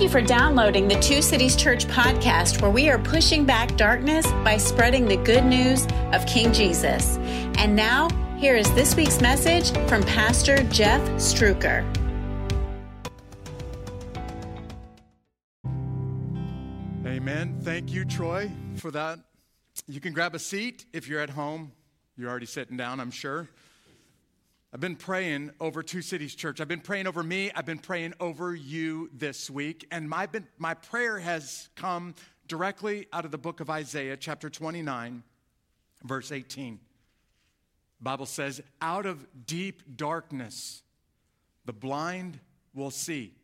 Thank you for downloading the Two Cities Church podcast, where we are pushing back darkness by spreading the good news of King Jesus. And now, here is this week's message from Pastor Jeff Struecker. Amen. Thank you, Troy, for that. You can grab a seat if you're at home. You're already sitting down, I'm sure. I've been praying over Two Cities Church. I've been praying over me. I've been praying over you this week. And my, my prayer has come directly out of the book of Isaiah, chapter 29, verse 18. The Bible says, Out of deep darkness, the blind will see.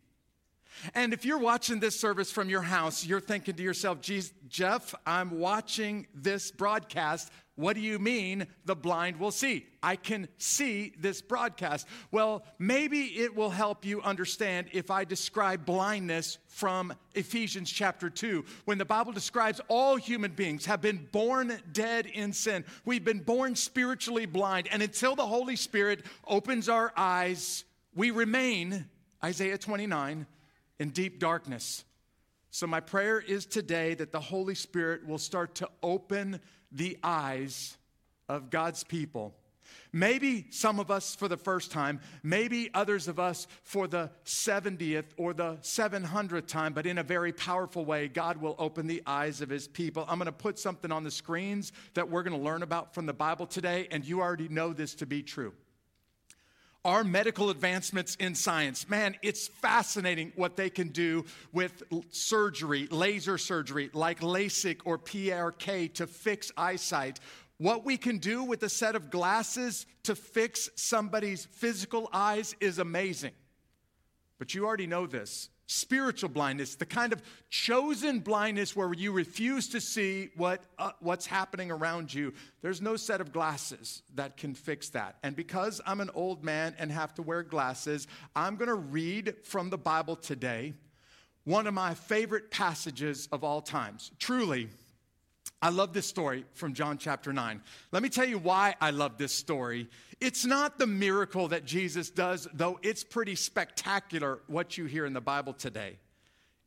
And if you're watching this service from your house, you're thinking to yourself, Jeff, I'm watching this broadcast. What do you mean the blind will see? I can see this broadcast. Well, maybe it will help you understand if I describe blindness from Ephesians chapter 2, when the Bible describes all human beings have been born dead in sin. We've been born spiritually blind. And until the Holy Spirit opens our eyes, we remain, Isaiah 29, in deep darkness. So, my prayer is today that the Holy Spirit will start to open the eyes of God's people. Maybe some of us for the first time, maybe others of us for the 70th or the 700th time, but in a very powerful way, God will open the eyes of his people. I'm going to put something on the screens that we're going to learn about from the Bible today, and you already know this to be true our medical advancements in science. Man, it's fascinating what they can do with surgery, laser surgery, like LASIK or PRK to fix eyesight. What we can do with a set of glasses to fix somebody's physical eyes is amazing. But you already know this spiritual blindness, the kind of chosen blindness where you refuse to see what, uh, what's happening around you. There's no set of glasses that can fix that. And because I'm an old man and have to wear glasses, I'm going to read from the Bible today one of my favorite passages of all times. Truly, I love this story from John chapter 9. Let me tell you why I love this story. It's not the miracle that Jesus does, though it's pretty spectacular what you hear in the Bible today.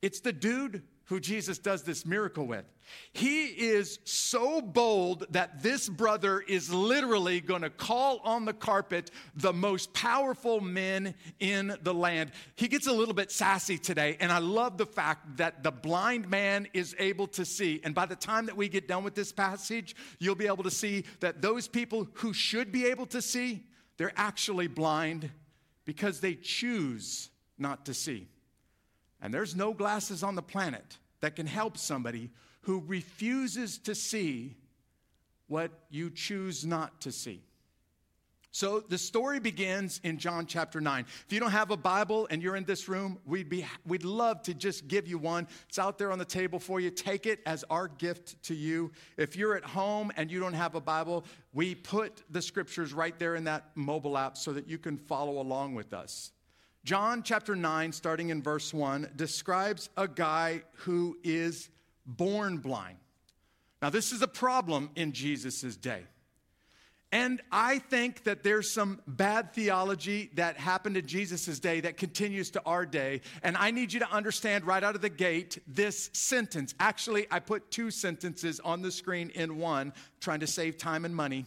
It's the dude who Jesus does this miracle with. He is so bold that this brother is literally going to call on the carpet the most powerful men in the land. He gets a little bit sassy today, and I love the fact that the blind man is able to see. And by the time that we get done with this passage, you'll be able to see that those people who should be able to see, they're actually blind because they choose not to see. And there's no glasses on the planet that can help somebody who refuses to see what you choose not to see. So the story begins in John chapter 9. If you don't have a Bible and you're in this room, we'd, be, we'd love to just give you one. It's out there on the table for you. Take it as our gift to you. If you're at home and you don't have a Bible, we put the scriptures right there in that mobile app so that you can follow along with us. John chapter 9, starting in verse 1, describes a guy who is born blind. Now, this is a problem in Jesus' day. And I think that there's some bad theology that happened in Jesus' day that continues to our day. And I need you to understand right out of the gate this sentence. Actually, I put two sentences on the screen in one, trying to save time and money.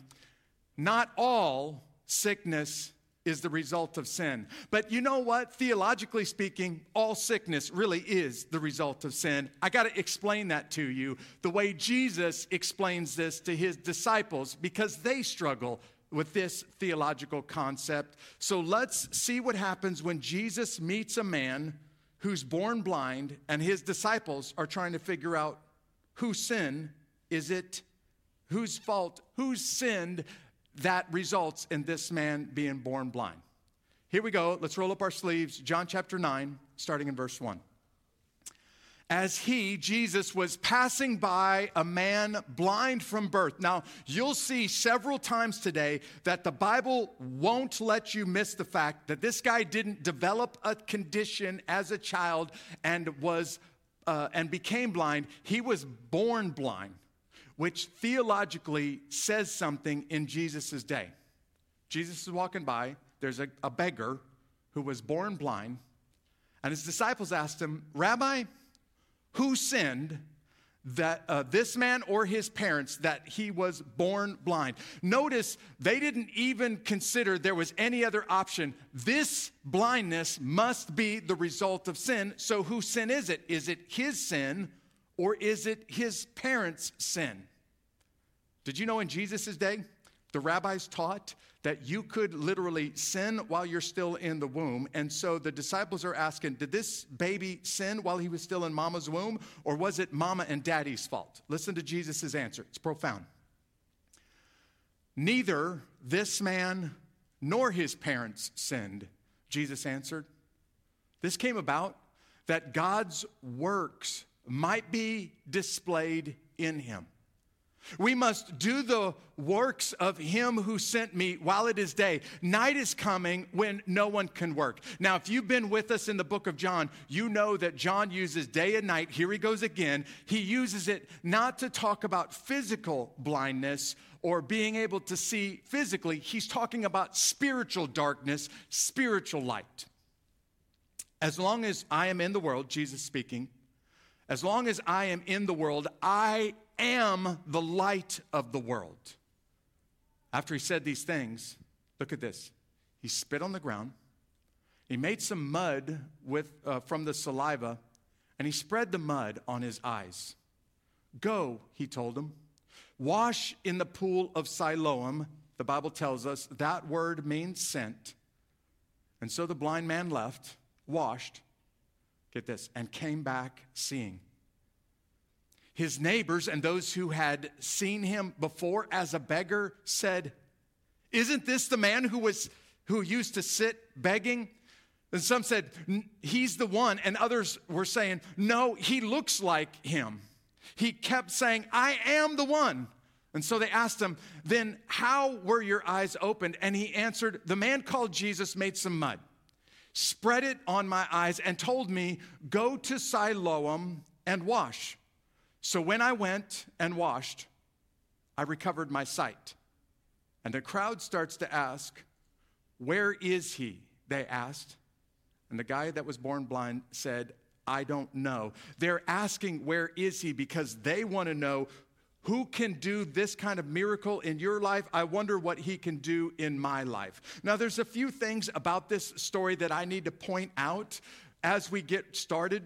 Not all sickness is the result of sin. But you know what? Theologically speaking, all sickness really is the result of sin. I got to explain that to you the way Jesus explains this to his disciples because they struggle with this theological concept. So let's see what happens when Jesus meets a man who's born blind and his disciples are trying to figure out whose sin is it? Whose fault? Who's sinned that results in this man being born blind. Here we go. Let's roll up our sleeves. John chapter 9, starting in verse 1. As he, Jesus, was passing by a man blind from birth. Now, you'll see several times today that the Bible won't let you miss the fact that this guy didn't develop a condition as a child and was uh, and became blind. He was born blind which theologically says something in Jesus' day. Jesus is walking by, there's a, a beggar who was born blind, And his disciples asked him, Rabbi, who sinned? that uh, this man or his parents that he was born blind notice they didn't even consider there was any other option this blindness must be the result of sin so whose sin is it is it his sin or is it his parents sin did you know in jesus' day the rabbis taught that you could literally sin while you're still in the womb. And so the disciples are asking, did this baby sin while he was still in mama's womb, or was it mama and daddy's fault? Listen to Jesus' answer. It's profound. Neither this man nor his parents sinned, Jesus answered. This came about that God's works might be displayed in him. We must do the works of him who sent me while it is day. Night is coming when no one can work. Now, if you've been with us in the book of John, you know that John uses day and night. Here he goes again. He uses it not to talk about physical blindness or being able to see physically, he's talking about spiritual darkness, spiritual light. As long as I am in the world, Jesus speaking, as long as I am in the world, I am the light of the world. After he said these things, look at this. He spit on the ground. He made some mud with, uh, from the saliva, and he spread the mud on his eyes. Go, he told him, wash in the pool of Siloam. The Bible tells us that word means sent. And so the blind man left, washed, get this, and came back seeing his neighbors and those who had seen him before as a beggar said, Isn't this the man who was who used to sit begging? And some said, He's the one. And others were saying, No, he looks like him. He kept saying, I am the one. And so they asked him, Then how were your eyes opened? And he answered, The man called Jesus made some mud, spread it on my eyes, and told me, Go to Siloam and wash. So when I went and washed, I recovered my sight. And the crowd starts to ask, Where is he? They asked. And the guy that was born blind said, I don't know. They're asking, Where is he? because they want to know who can do this kind of miracle in your life? I wonder what he can do in my life. Now, there's a few things about this story that I need to point out as we get started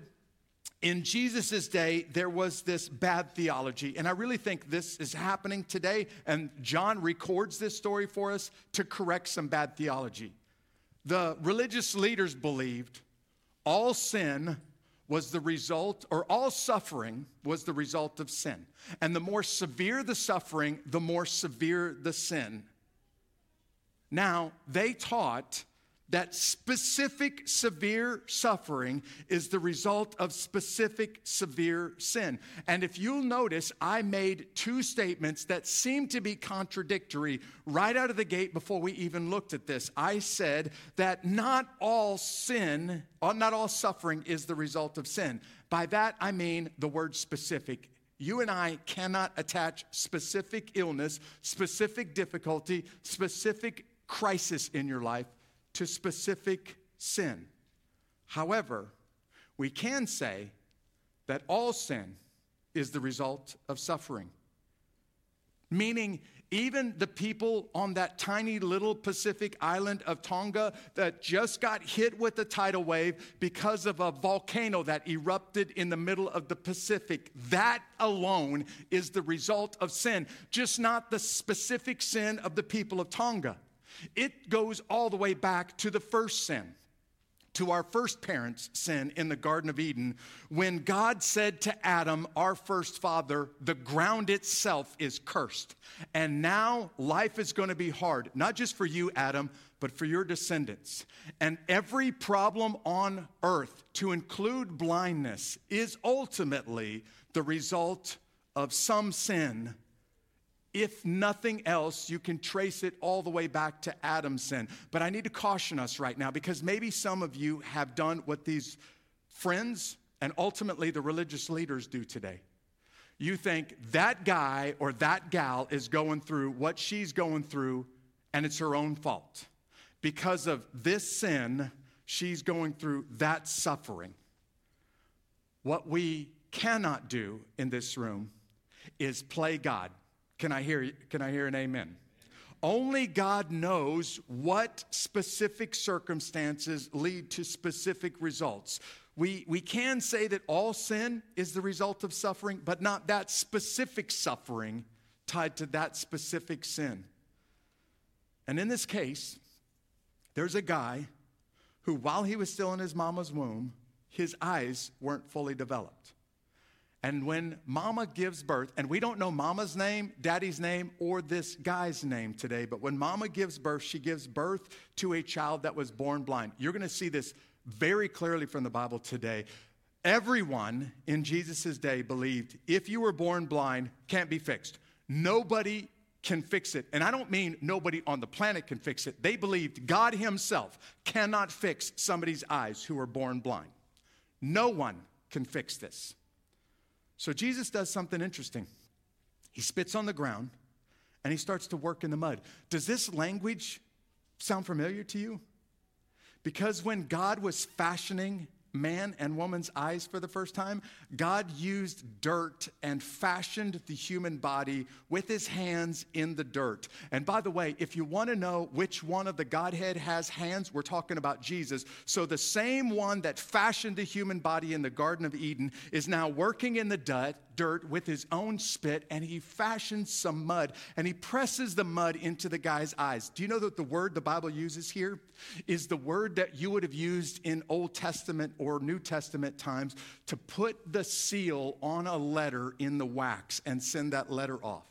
in Jesus' day, there was this bad theology. And I really think this is happening today. And John records this story for us to correct some bad theology. The religious leaders believed all sin was the result, or all suffering was the result of sin. And the more severe the suffering, the more severe the sin. Now, they taught that specific severe suffering is the result of specific severe sin. And if you'll notice, I made two statements that seem to be contradictory right out of the gate before we even looked at this. I said that not all sin, uh, not all suffering is the result of sin. By that, I mean the word specific. You and I cannot attach specific illness, specific difficulty, specific crisis in your life to specific sin. However, we can say that all sin is the result of suffering. Meaning, even the people on that tiny little Pacific island of Tonga that just got hit with a tidal wave because of a volcano that erupted in the middle of the Pacific, that alone is the result of sin, just not the specific sin of the people of Tonga. It goes all the way back to the first sin, to our first parents' sin in the Garden of Eden, when God said to Adam, our first father, the ground itself is cursed. And now life is going to be hard, not just for you, Adam, but for your descendants. And every problem on earth, to include blindness, is ultimately the result of some sin if nothing else, you can trace it all the way back to Adam's sin. But I need to caution us right now because maybe some of you have done what these friends and ultimately the religious leaders do today. You think that guy or that gal is going through what she's going through and it's her own fault. Because of this sin, she's going through that suffering. What we cannot do in this room is play God. Can I hear, can I hear an amen? Only God knows what specific circumstances lead to specific results. We, we can say that all sin is the result of suffering, but not that specific suffering tied to that specific sin. And in this case, there's a guy who, while he was still in his mama's womb, his eyes weren't fully developed. And when mama gives birth, and we don't know mama's name, daddy's name, or this guy's name today, but when mama gives birth, she gives birth to a child that was born blind. You're gonna see this very clearly from the Bible today. Everyone in Jesus' day believed if you were born blind, can't be fixed. Nobody can fix it. And I don't mean nobody on the planet can fix it. They believed God Himself cannot fix somebody's eyes who are born blind. No one can fix this. So Jesus does something interesting. He spits on the ground and he starts to work in the mud. Does this language sound familiar to you? Because when God was fashioning man and woman's eyes for the first time, God used dirt and fashioned the human body with his hands in the dirt. And by the way, if you want to know which one of the Godhead has hands, we're talking about Jesus. So the same one that fashioned the human body in the Garden of Eden is now working in the dirt dirt with his own spit and he fashions some mud and he presses the mud into the guy's eyes. Do you know that the word the Bible uses here is the word that you would have used in Old Testament New Testament times to put the seal on a letter in the wax and send that letter off?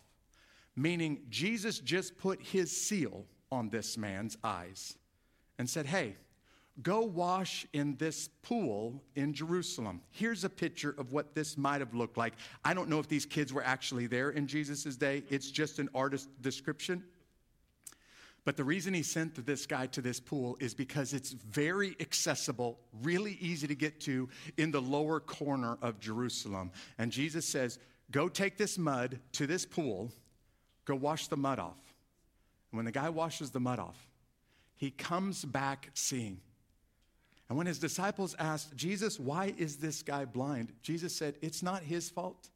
Meaning, Jesus just put his seal on this man's eyes and said, Hey, Go wash in this pool in Jerusalem. Here's a picture of what this might have looked like. I don't know if these kids were actually there in Jesus' day, it's just an artist description. But the reason he sent this guy to this pool is because it's very accessible, really easy to get to in the lower corner of Jerusalem. And Jesus says, Go take this mud to this pool, go wash the mud off. And when the guy washes the mud off, he comes back seeing. And when his disciples asked, Jesus, why is this guy blind? Jesus said, It's not his fault.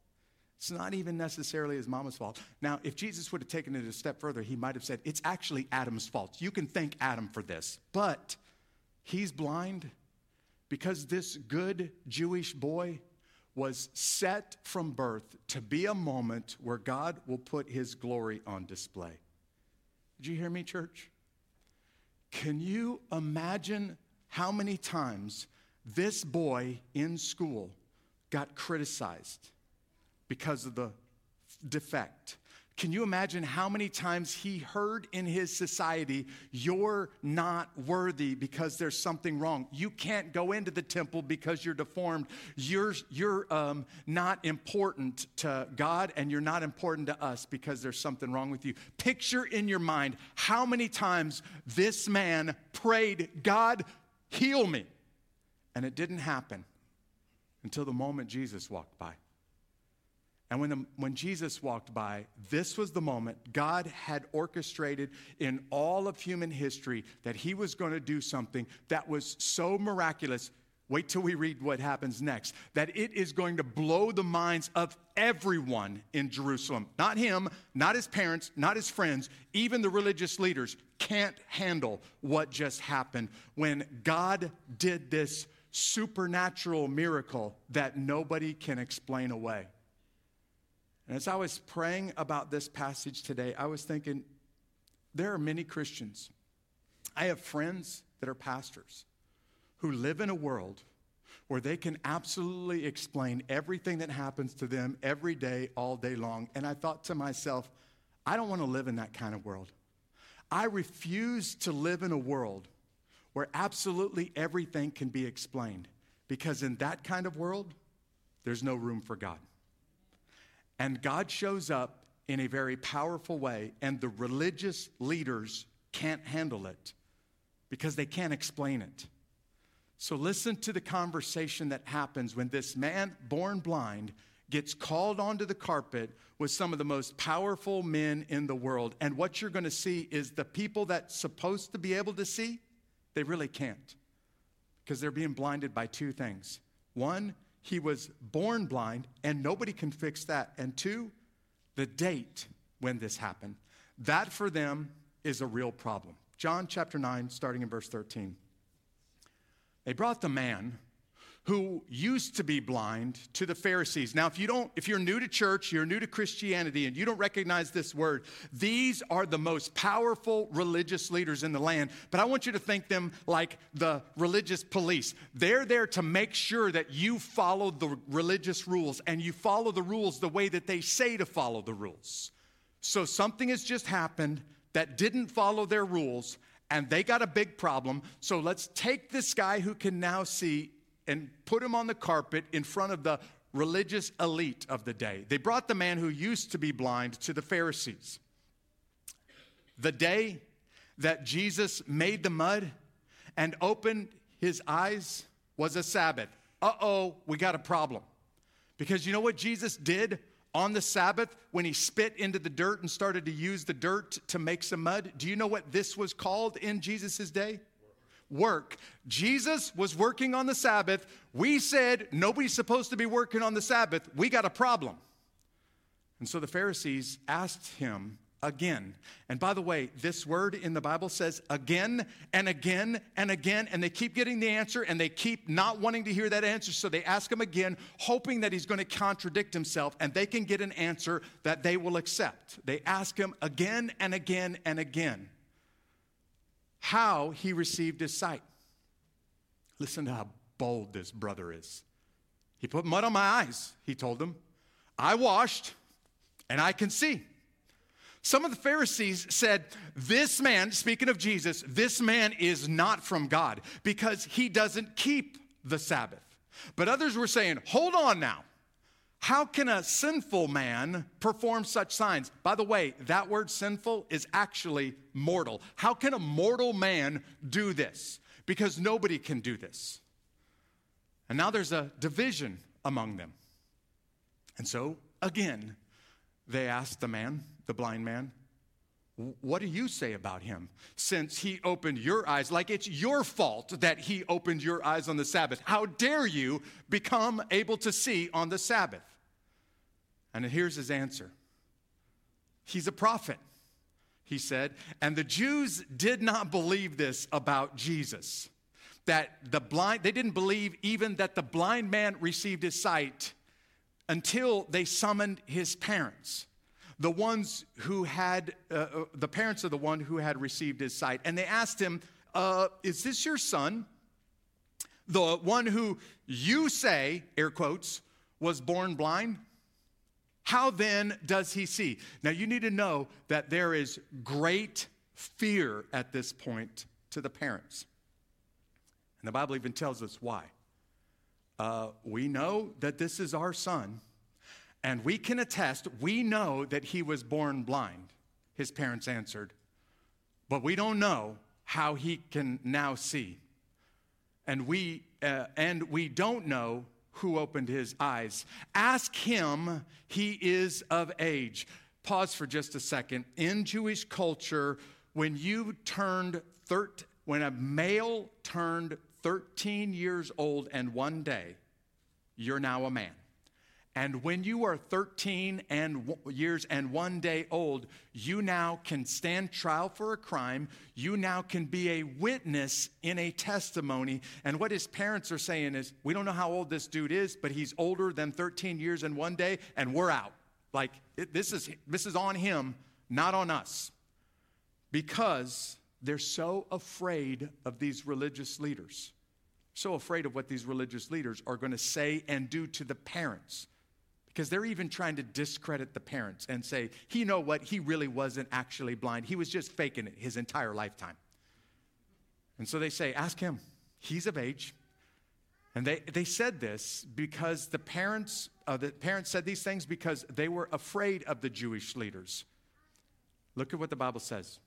It's not even necessarily his mama's fault. Now, if Jesus would have taken it a step further, he might have said, It's actually Adam's fault. You can thank Adam for this. But he's blind because this good Jewish boy was set from birth to be a moment where God will put his glory on display. Did you hear me, church? Can you imagine how many times this boy in school got criticized because of the defect. Can you imagine how many times he heard in his society, You're not worthy because there's something wrong. You can't go into the temple because you're deformed. You're, you're um, not important to God and you're not important to us because there's something wrong with you. Picture in your mind how many times this man prayed, God, Heal me. And it didn't happen until the moment Jesus walked by. And when, the, when Jesus walked by, this was the moment God had orchestrated in all of human history that he was going to do something that was so miraculous. Wait till we read what happens next. That it is going to blow the minds of everyone in Jerusalem. Not him, not his parents, not his friends, even the religious leaders can't handle what just happened when God did this supernatural miracle that nobody can explain away. And as I was praying about this passage today, I was thinking there are many Christians. I have friends that are pastors who live in a world where they can absolutely explain everything that happens to them every day, all day long. And I thought to myself, I don't want to live in that kind of world. I refuse to live in a world where absolutely everything can be explained because in that kind of world, there's no room for God. And God shows up in a very powerful way, and the religious leaders can't handle it because they can't explain it. So, listen to the conversation that happens when this man, born blind, gets called onto the carpet with some of the most powerful men in the world. And what you're going to see is the people that's supposed to be able to see, they really can't. because they're being blinded by two things. One, he was born blind, and nobody can fix that. And two, the date when this happened. That for them is a real problem. John chapter 9, starting in verse 13. They brought the man who used to be blind to the Pharisees. Now, if you don't, if you're new to church, you're new to Christianity, and you don't recognize this word, these are the most powerful religious leaders in the land. But I want you to think them like the religious police. They're there to make sure that you follow the religious rules and you follow the rules the way that they say to follow the rules. So something has just happened that didn't follow their rules, and they got a big problem. So let's take this guy who can now see and put him on the carpet in front of the religious elite of the day. They brought the man who used to be blind to the Pharisees. The day that Jesus made the mud and opened his eyes was a Sabbath. Uh oh, we got a problem. Because you know what Jesus did on the Sabbath when he spit into the dirt and started to use the dirt to make some mud? Do you know what this was called in Jesus' day? Work. Jesus was working on the Sabbath. We said nobody's supposed to be working on the Sabbath. We got a problem. And so the Pharisees asked him again. And by the way, this word in the Bible says again and again and again, and they keep getting the answer and they keep not wanting to hear that answer. So they ask him again, hoping that he's going to contradict himself and they can get an answer that they will accept. They ask him again and again and again how he received his sight. Listen to how bold this brother is. He put mud on my eyes, he told them. I washed and I can see. Some of the Pharisees said, This man, speaking of Jesus, this man is not from God because he doesn't keep the Sabbath. But others were saying, Hold on now. How can a sinful man perform such signs? By the way, that word sinful is actually mortal. How can a mortal man do this? Because nobody can do this. And now there's a division among them. And so, again, they asked the man, the blind man, what do you say about him since he opened your eyes? Like it's your fault that he opened your eyes on the Sabbath. How dare you become able to see on the Sabbath? And here's his answer He's a prophet, he said. And the Jews did not believe this about Jesus. That the blind, they didn't believe even that the blind man received his sight until they summoned his parents the ones who had, uh, uh, the parents of the one who had received his sight. And they asked him, uh, Is this your son? The one who you say, air quotes, was born blind? How then does he see? Now, you need to know that there is great fear at this point to the parents. And the Bible even tells us why. Uh, we know that this is our son, and we can attest, we know that he was born blind, his parents answered, but we don't know how he can now see. And we, uh, and we don't know who opened his eyes. Ask him, he is of age. Pause for just a second. In Jewish culture, when you turned 13, when a male turned 13 years old and one day, you're now a man. And when you are 13 and years and one day old, you now can stand trial for a crime. You now can be a witness in a testimony. And what his parents are saying is, we don't know how old this dude is, but he's older than 13 years and one day, and we're out. Like, it, this, is, this is on him, not on us. Because they're so afraid of these religious leaders, so afraid of what these religious leaders are going to say and do to the parents because they're even trying to discredit the parents and say, you know what, he really wasn't actually blind. He was just faking it his entire lifetime. And so they say, ask him. He's of age. And they, they said this because the parents, uh, the parents said these things because they were afraid of the Jewish leaders. Look at what the Bible says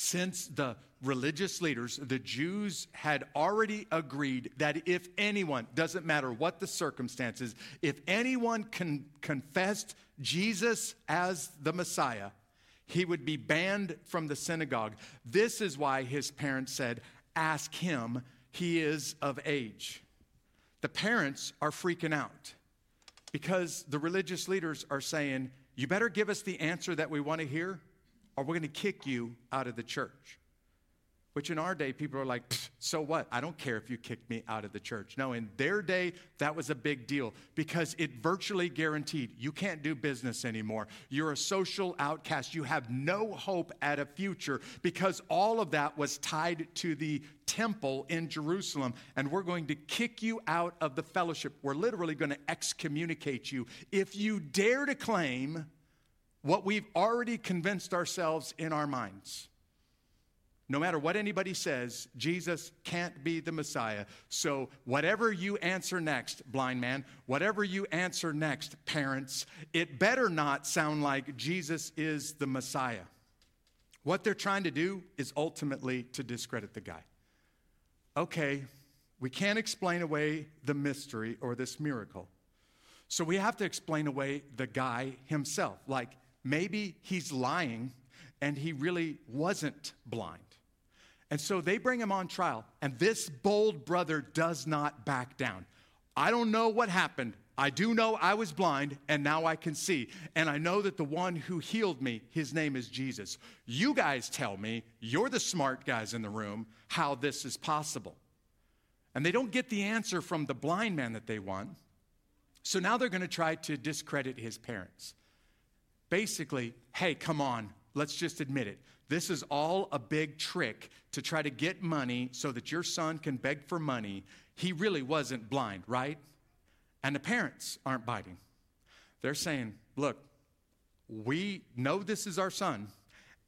since the religious leaders, the Jews, had already agreed that if anyone, doesn't matter what the circumstances, if anyone con- confessed Jesus as the Messiah, he would be banned from the synagogue. This is why his parents said, Ask him. he is of age. The parents are freaking out because the religious leaders are saying, You better give us the answer that we want to hear, or we're going to kick you out of the church. Which in our day, people are like, so what? I don't care if you kicked me out of the church. No, in their day, that was a big deal because it virtually guaranteed you can't do business anymore. You're a social outcast. You have no hope at a future because all of that was tied to the temple in Jerusalem. And we're going to kick you out of the fellowship. We're literally going to excommunicate you if you dare to claim what we've already convinced ourselves in our minds no matter what anybody says, Jesus can't be the Messiah. So, whatever you answer next, blind man, whatever you answer next, parents, it better not sound like Jesus is the Messiah. What they're trying to do is ultimately to discredit the guy. Okay, we can't explain away the mystery or this miracle. So, we have to explain away the guy himself. Like, maybe he's lying and he really wasn't blind. And so they bring him on trial, and this bold brother does not back down. I don't know what happened. I do know I was blind, and now I can see. And I know that the one who healed me, his name is Jesus. You guys tell me, you're the smart guys in the room, how this is possible. And they don't get the answer from the blind man that they want. So now they're going to try to discredit his parents. Basically, hey, come on, let's just admit it. This is all a big trick to try to get money so that your son can beg for money. He really wasn't blind, right? And the parents aren't biting. They're saying, look, we know this is our son,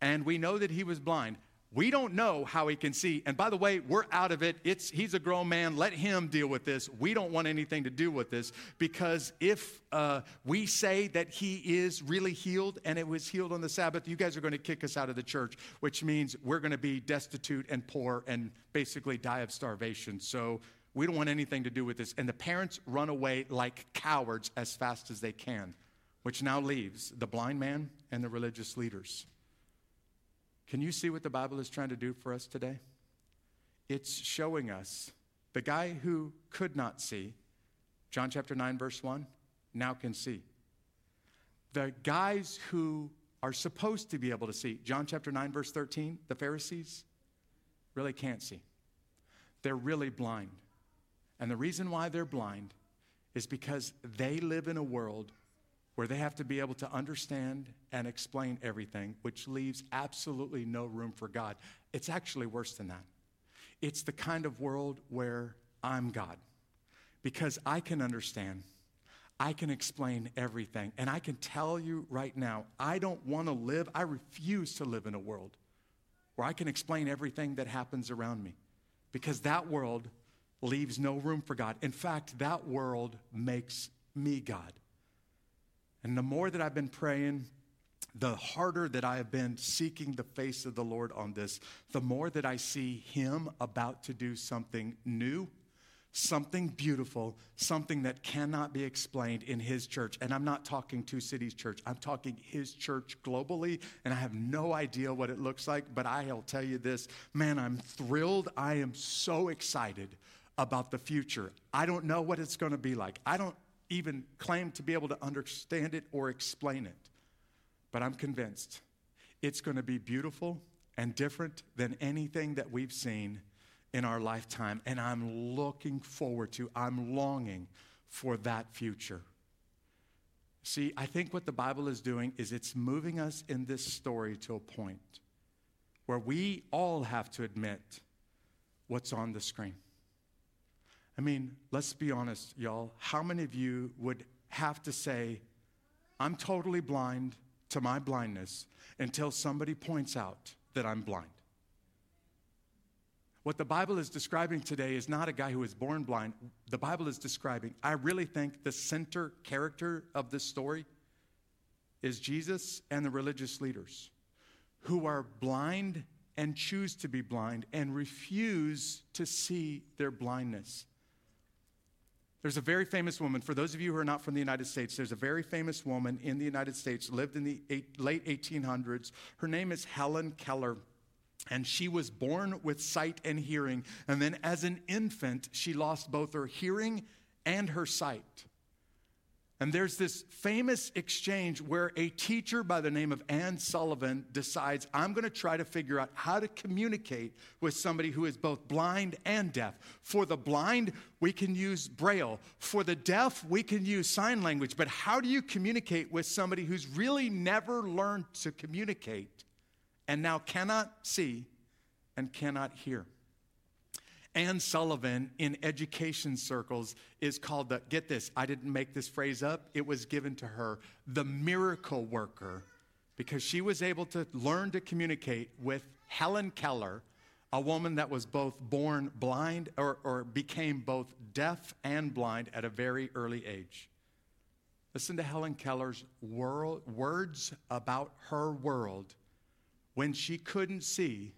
and we know that he was blind. We don't know how he can see. And by the way, we're out of it. It's, he's a grown man. Let him deal with this. We don't want anything to do with this because if uh, we say that he is really healed and it was healed on the Sabbath, you guys are going to kick us out of the church, which means we're going to be destitute and poor and basically die of starvation. So we don't want anything to do with this. And the parents run away like cowards as fast as they can, which now leaves the blind man and the religious leaders. Can you see what the Bible is trying to do for us today? It's showing us the guy who could not see, John chapter 9, verse 1, now can see. The guys who are supposed to be able to see, John chapter 9, verse 13, the Pharisees, really can't see. They're really blind. And the reason why they're blind is because they live in a world where they have to be able to understand and explain everything, which leaves absolutely no room for God. It's actually worse than that. It's the kind of world where I'm God because I can understand. I can explain everything. And I can tell you right now, I don't want to live, I refuse to live in a world where I can explain everything that happens around me because that world leaves no room for God. In fact, that world makes me God. And the more that I've been praying, the harder that I have been seeking the face of the Lord on this, the more that I see Him about to do something new, something beautiful, something that cannot be explained in His church. And I'm not talking Two Cities Church, I'm talking His church globally, and I have no idea what it looks like, but I'll tell you this man, I'm thrilled. I am so excited about the future. I don't know what it's going to be like. I don't even claim to be able to understand it or explain it. But I'm convinced it's going to be beautiful and different than anything that we've seen in our lifetime. And I'm looking forward to, I'm longing for that future. See, I think what the Bible is doing is it's moving us in this story to a point where we all have to admit what's on the screen. I mean, let's be honest, y'all. How many of you would have to say, I'm totally blind to my blindness until somebody points out that I'm blind? What the Bible is describing today is not a guy who was born blind. The Bible is describing, I really think the center character of this story is Jesus and the religious leaders who are blind and choose to be blind and refuse to see their blindness. There's a very famous woman, for those of you who are not from the United States, there's a very famous woman in the United States, lived in the eight, late 1800s. Her name is Helen Keller. And she was born with sight and hearing. And then, as an infant, she lost both her hearing and her sight. And there's this famous exchange where a teacher by the name of Anne Sullivan decides, I'm going to try to figure out how to communicate with somebody who is both blind and deaf. For the blind, we can use Braille. For the deaf, we can use sign language. But how do you communicate with somebody who's really never learned to communicate and now cannot see and cannot hear? Anne Sullivan in education circles is called the, get this, I didn't make this phrase up, it was given to her, the miracle worker, because she was able to learn to communicate with Helen Keller, a woman that was both born blind or, or became both deaf and blind at a very early age. Listen to Helen Keller's world, words about her world when she couldn't see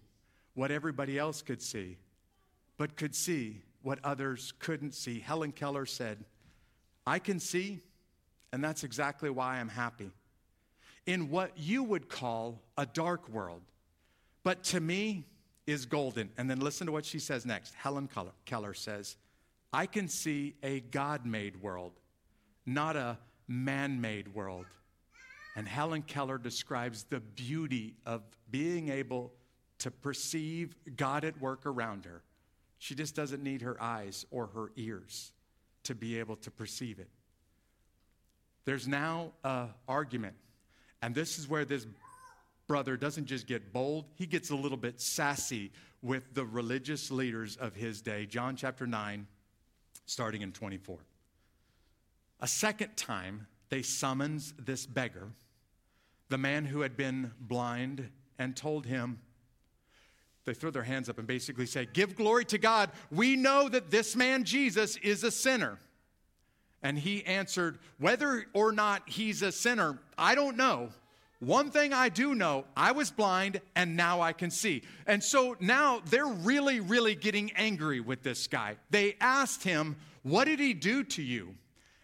what everybody else could see but could see what others couldn't see. Helen Keller said, I can see, and that's exactly why I'm happy. In what you would call a dark world, but to me is golden. And then listen to what she says next. Helen Keller says, I can see a God made world, not a man made world. And Helen Keller describes the beauty of being able to perceive God at work around her she just doesn't need her eyes or her ears to be able to perceive it. There's now an argument, and this is where this brother doesn't just get bold, he gets a little bit sassy with the religious leaders of his day. John chapter 9, starting in 24. A second time, they summons this beggar, the man who had been blind, and told him, they throw their hands up and basically say, Give glory to God. We know that this man, Jesus, is a sinner. And he answered, Whether or not he's a sinner, I don't know. One thing I do know, I was blind and now I can see. And so now they're really, really getting angry with this guy. They asked him, What did he do to you?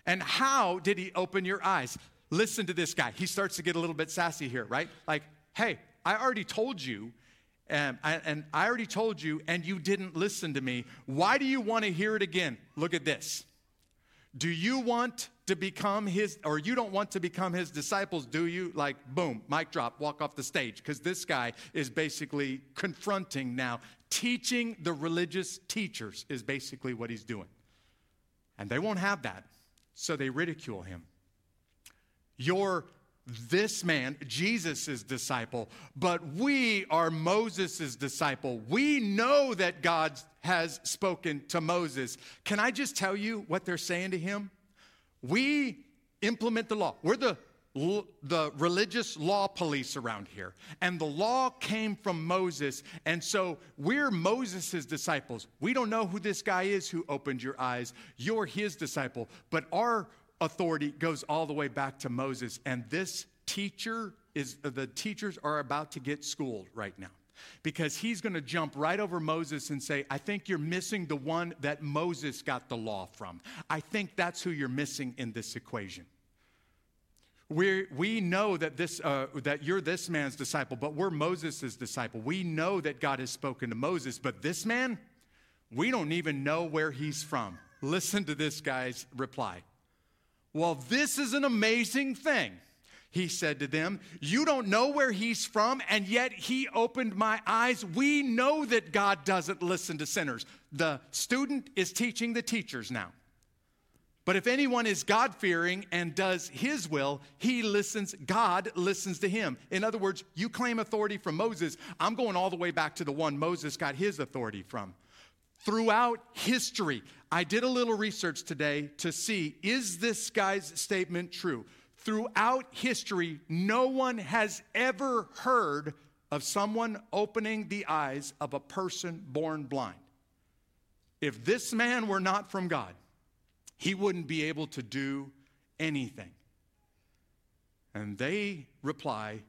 And how did he open your eyes? Listen to this guy. He starts to get a little bit sassy here, right? Like, hey, I already told you and I, and I already told you, and you didn't listen to me. Why do you want to hear it again? Look at this. Do you want to become his, or you don't want to become his disciples, do you? Like, boom, mic drop, walk off the stage. Because this guy is basically confronting now, teaching the religious teachers, is basically what he's doing. And they won't have that, so they ridicule him. You're this man, Jesus' disciple, but we are Moses' disciple. We know that God has spoken to Moses. Can I just tell you what they're saying to him? We implement the law. We're the the religious law police around here. And the law came from Moses. And so we're Moses' disciples. We don't know who this guy is who opened your eyes. You're his disciple. But our authority goes all the way back to Moses. And this teacher is, the teachers are about to get schooled right now because he's going to jump right over Moses and say, I think you're missing the one that Moses got the law from. I think that's who you're missing in this equation. we we know that, this, uh, that you're this man's disciple, but we're Moses' disciple. We know that God has spoken to Moses, but this man, we don't even know where he's from. Listen to this guy's reply. Well, this is an amazing thing. He said to them, You don't know where he's from, and yet he opened my eyes. We know that God doesn't listen to sinners. The student is teaching the teachers now. But if anyone is God fearing and does his will, he listens, God listens to him. In other words, you claim authority from Moses. I'm going all the way back to the one Moses got his authority from. Throughout history, I did a little research today to see is this guy's statement true? Throughout history, no one has ever heard of someone opening the eyes of a person born blind. If this man were not from God, he wouldn't be able to do anything. And they reply,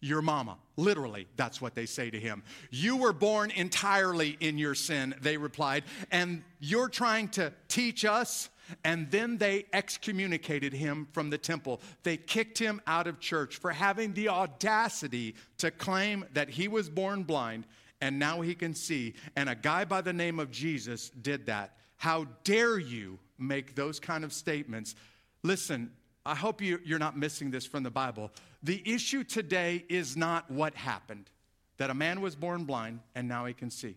your mama. Literally, that's what they say to him. You were born entirely in your sin, they replied, and you're trying to teach us. And then they excommunicated him from the temple. They kicked him out of church for having the audacity to claim that he was born blind and now he can see. And a guy by the name of Jesus did that. How dare you make those kind of statements? Listen, I hope you, you're not missing this from the Bible. The issue today is not what happened, that a man was born blind and now he can see.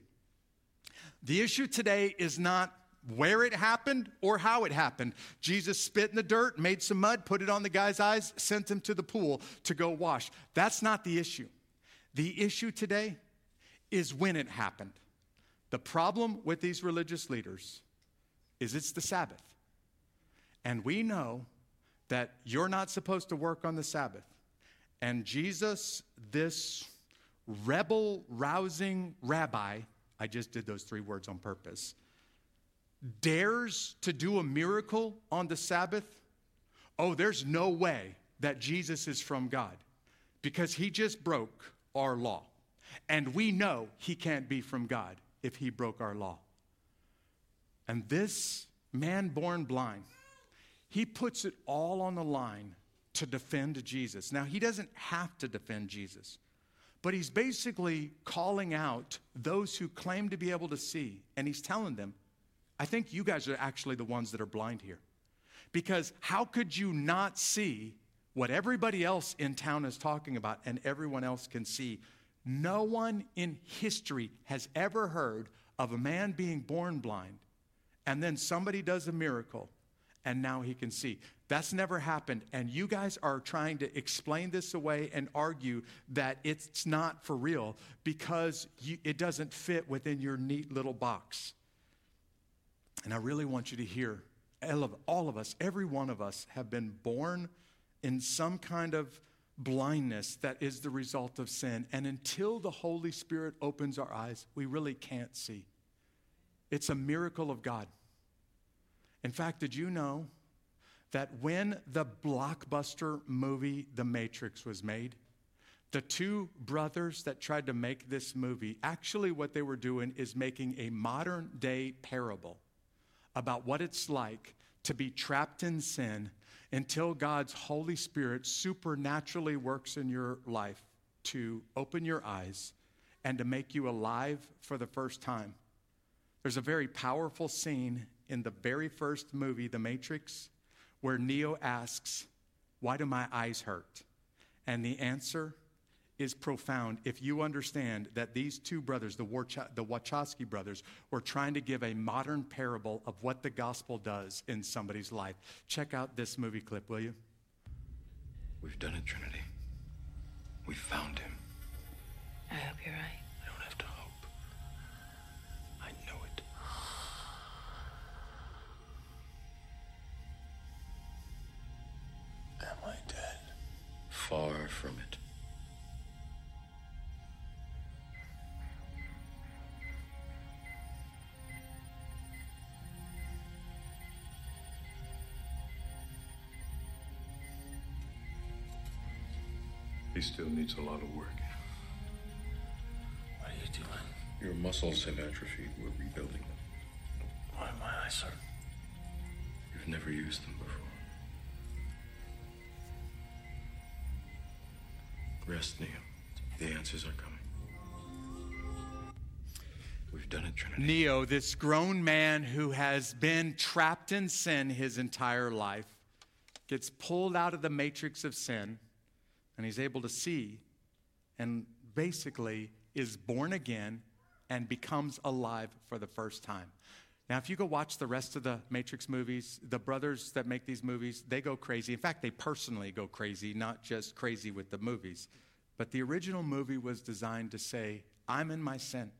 The issue today is not where it happened or how it happened. Jesus spit in the dirt, made some mud, put it on the guy's eyes, sent him to the pool to go wash. That's not the issue. The issue today is when it happened. The problem with these religious leaders is it's the Sabbath. And we know that you're not supposed to work on the Sabbath. And Jesus, this rebel rousing rabbi, I just did those three words on purpose, dares to do a miracle on the Sabbath. Oh, there's no way that Jesus is from God because he just broke our law. And we know he can't be from God if he broke our law. And this man born blind, he puts it all on the line to defend Jesus. Now, he doesn't have to defend Jesus, but he's basically calling out those who claim to be able to see, and he's telling them, I think you guys are actually the ones that are blind here. Because how could you not see what everybody else in town is talking about and everyone else can see? No one in history has ever heard of a man being born blind and then somebody does a miracle and now he can see. That's never happened. And you guys are trying to explain this away and argue that it's not for real because you, it doesn't fit within your neat little box. And I really want you to hear all of, all of us, every one of us, have been born in some kind of blindness that is the result of sin. And until the Holy Spirit opens our eyes, we really can't see. It's a miracle of God. In fact, did you know that when the blockbuster movie The Matrix was made, the two brothers that tried to make this movie, actually, what they were doing is making a modern day parable about what it's like to be trapped in sin until God's Holy Spirit supernaturally works in your life to open your eyes and to make you alive for the first time. There's a very powerful scene in the very first movie, The Matrix, where Neo asks, Why do my eyes hurt? And the answer is profound if you understand that these two brothers, the, Warcha- the Wachowski brothers, were trying to give a modern parable of what the gospel does in somebody's life. Check out this movie clip, will you? We've done it, Trinity. We found him. He still needs a lot of work. What are you doing? Your muscles have atrophied. We're rebuilding them. Why my eyes, sir? You've never used them before. Rest, Neo. The answers are coming. We've done it, Trinity. Neo, this grown man who has been trapped in sin his entire life, gets pulled out of the matrix of sin, and he's able to see, and basically is born again and becomes alive for the first time. Now, if you go watch the rest of the Matrix movies, the brothers that make these movies, they go crazy. In fact, they personally go crazy, not just crazy with the movies. But the original movie was designed to say, I'm in my sin,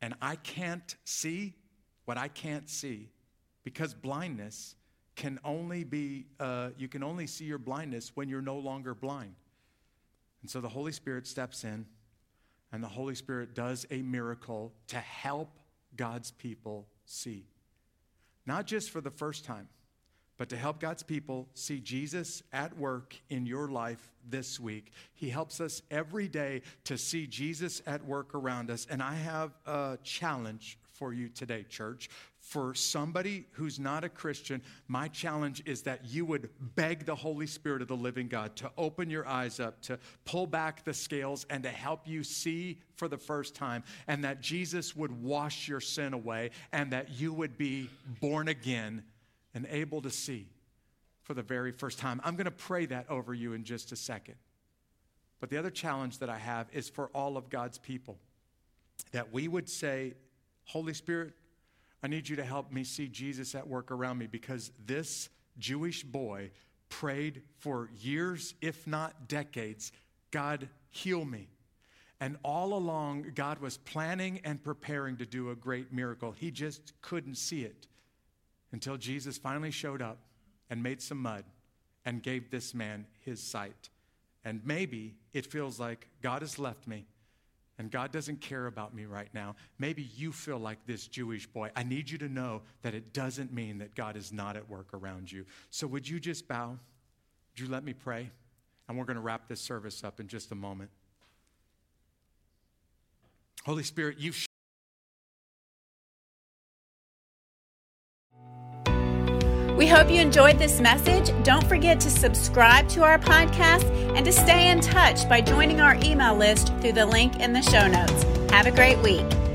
and I can't see what I can't see because blindness can only be, uh, you can only see your blindness when you're no longer blind. And so the Holy Spirit steps in, and the Holy Spirit does a miracle to help God's people see. Not just for the first time, but to help God's people see Jesus at work in your life this week. He helps us every day to see Jesus at work around us. And I have a challenge for you today, church. For somebody who's not a Christian, my challenge is that you would beg the Holy Spirit of the living God to open your eyes up, to pull back the scales, and to help you see for the first time, and that Jesus would wash your sin away, and that you would be born again and able to see for the very first time. I'm going to pray that over you in just a second. But the other challenge that I have is for all of God's people that we would say, Holy Spirit, I need you to help me see Jesus at work around me because this Jewish boy prayed for years, if not decades, God, heal me. And all along, God was planning and preparing to do a great miracle. He just couldn't see it until Jesus finally showed up and made some mud and gave this man his sight. And maybe it feels like God has left me and God doesn't care about me right now. Maybe you feel like this Jewish boy. I need you to know that it doesn't mean that God is not at work around you. So, would you just bow? Would you let me pray? And we're going to wrap this service up in just a moment. Holy Spirit, you've We hope you enjoyed this message. Don't forget to subscribe to our podcast and to stay in touch by joining our email list through the link in the show notes. Have a great week.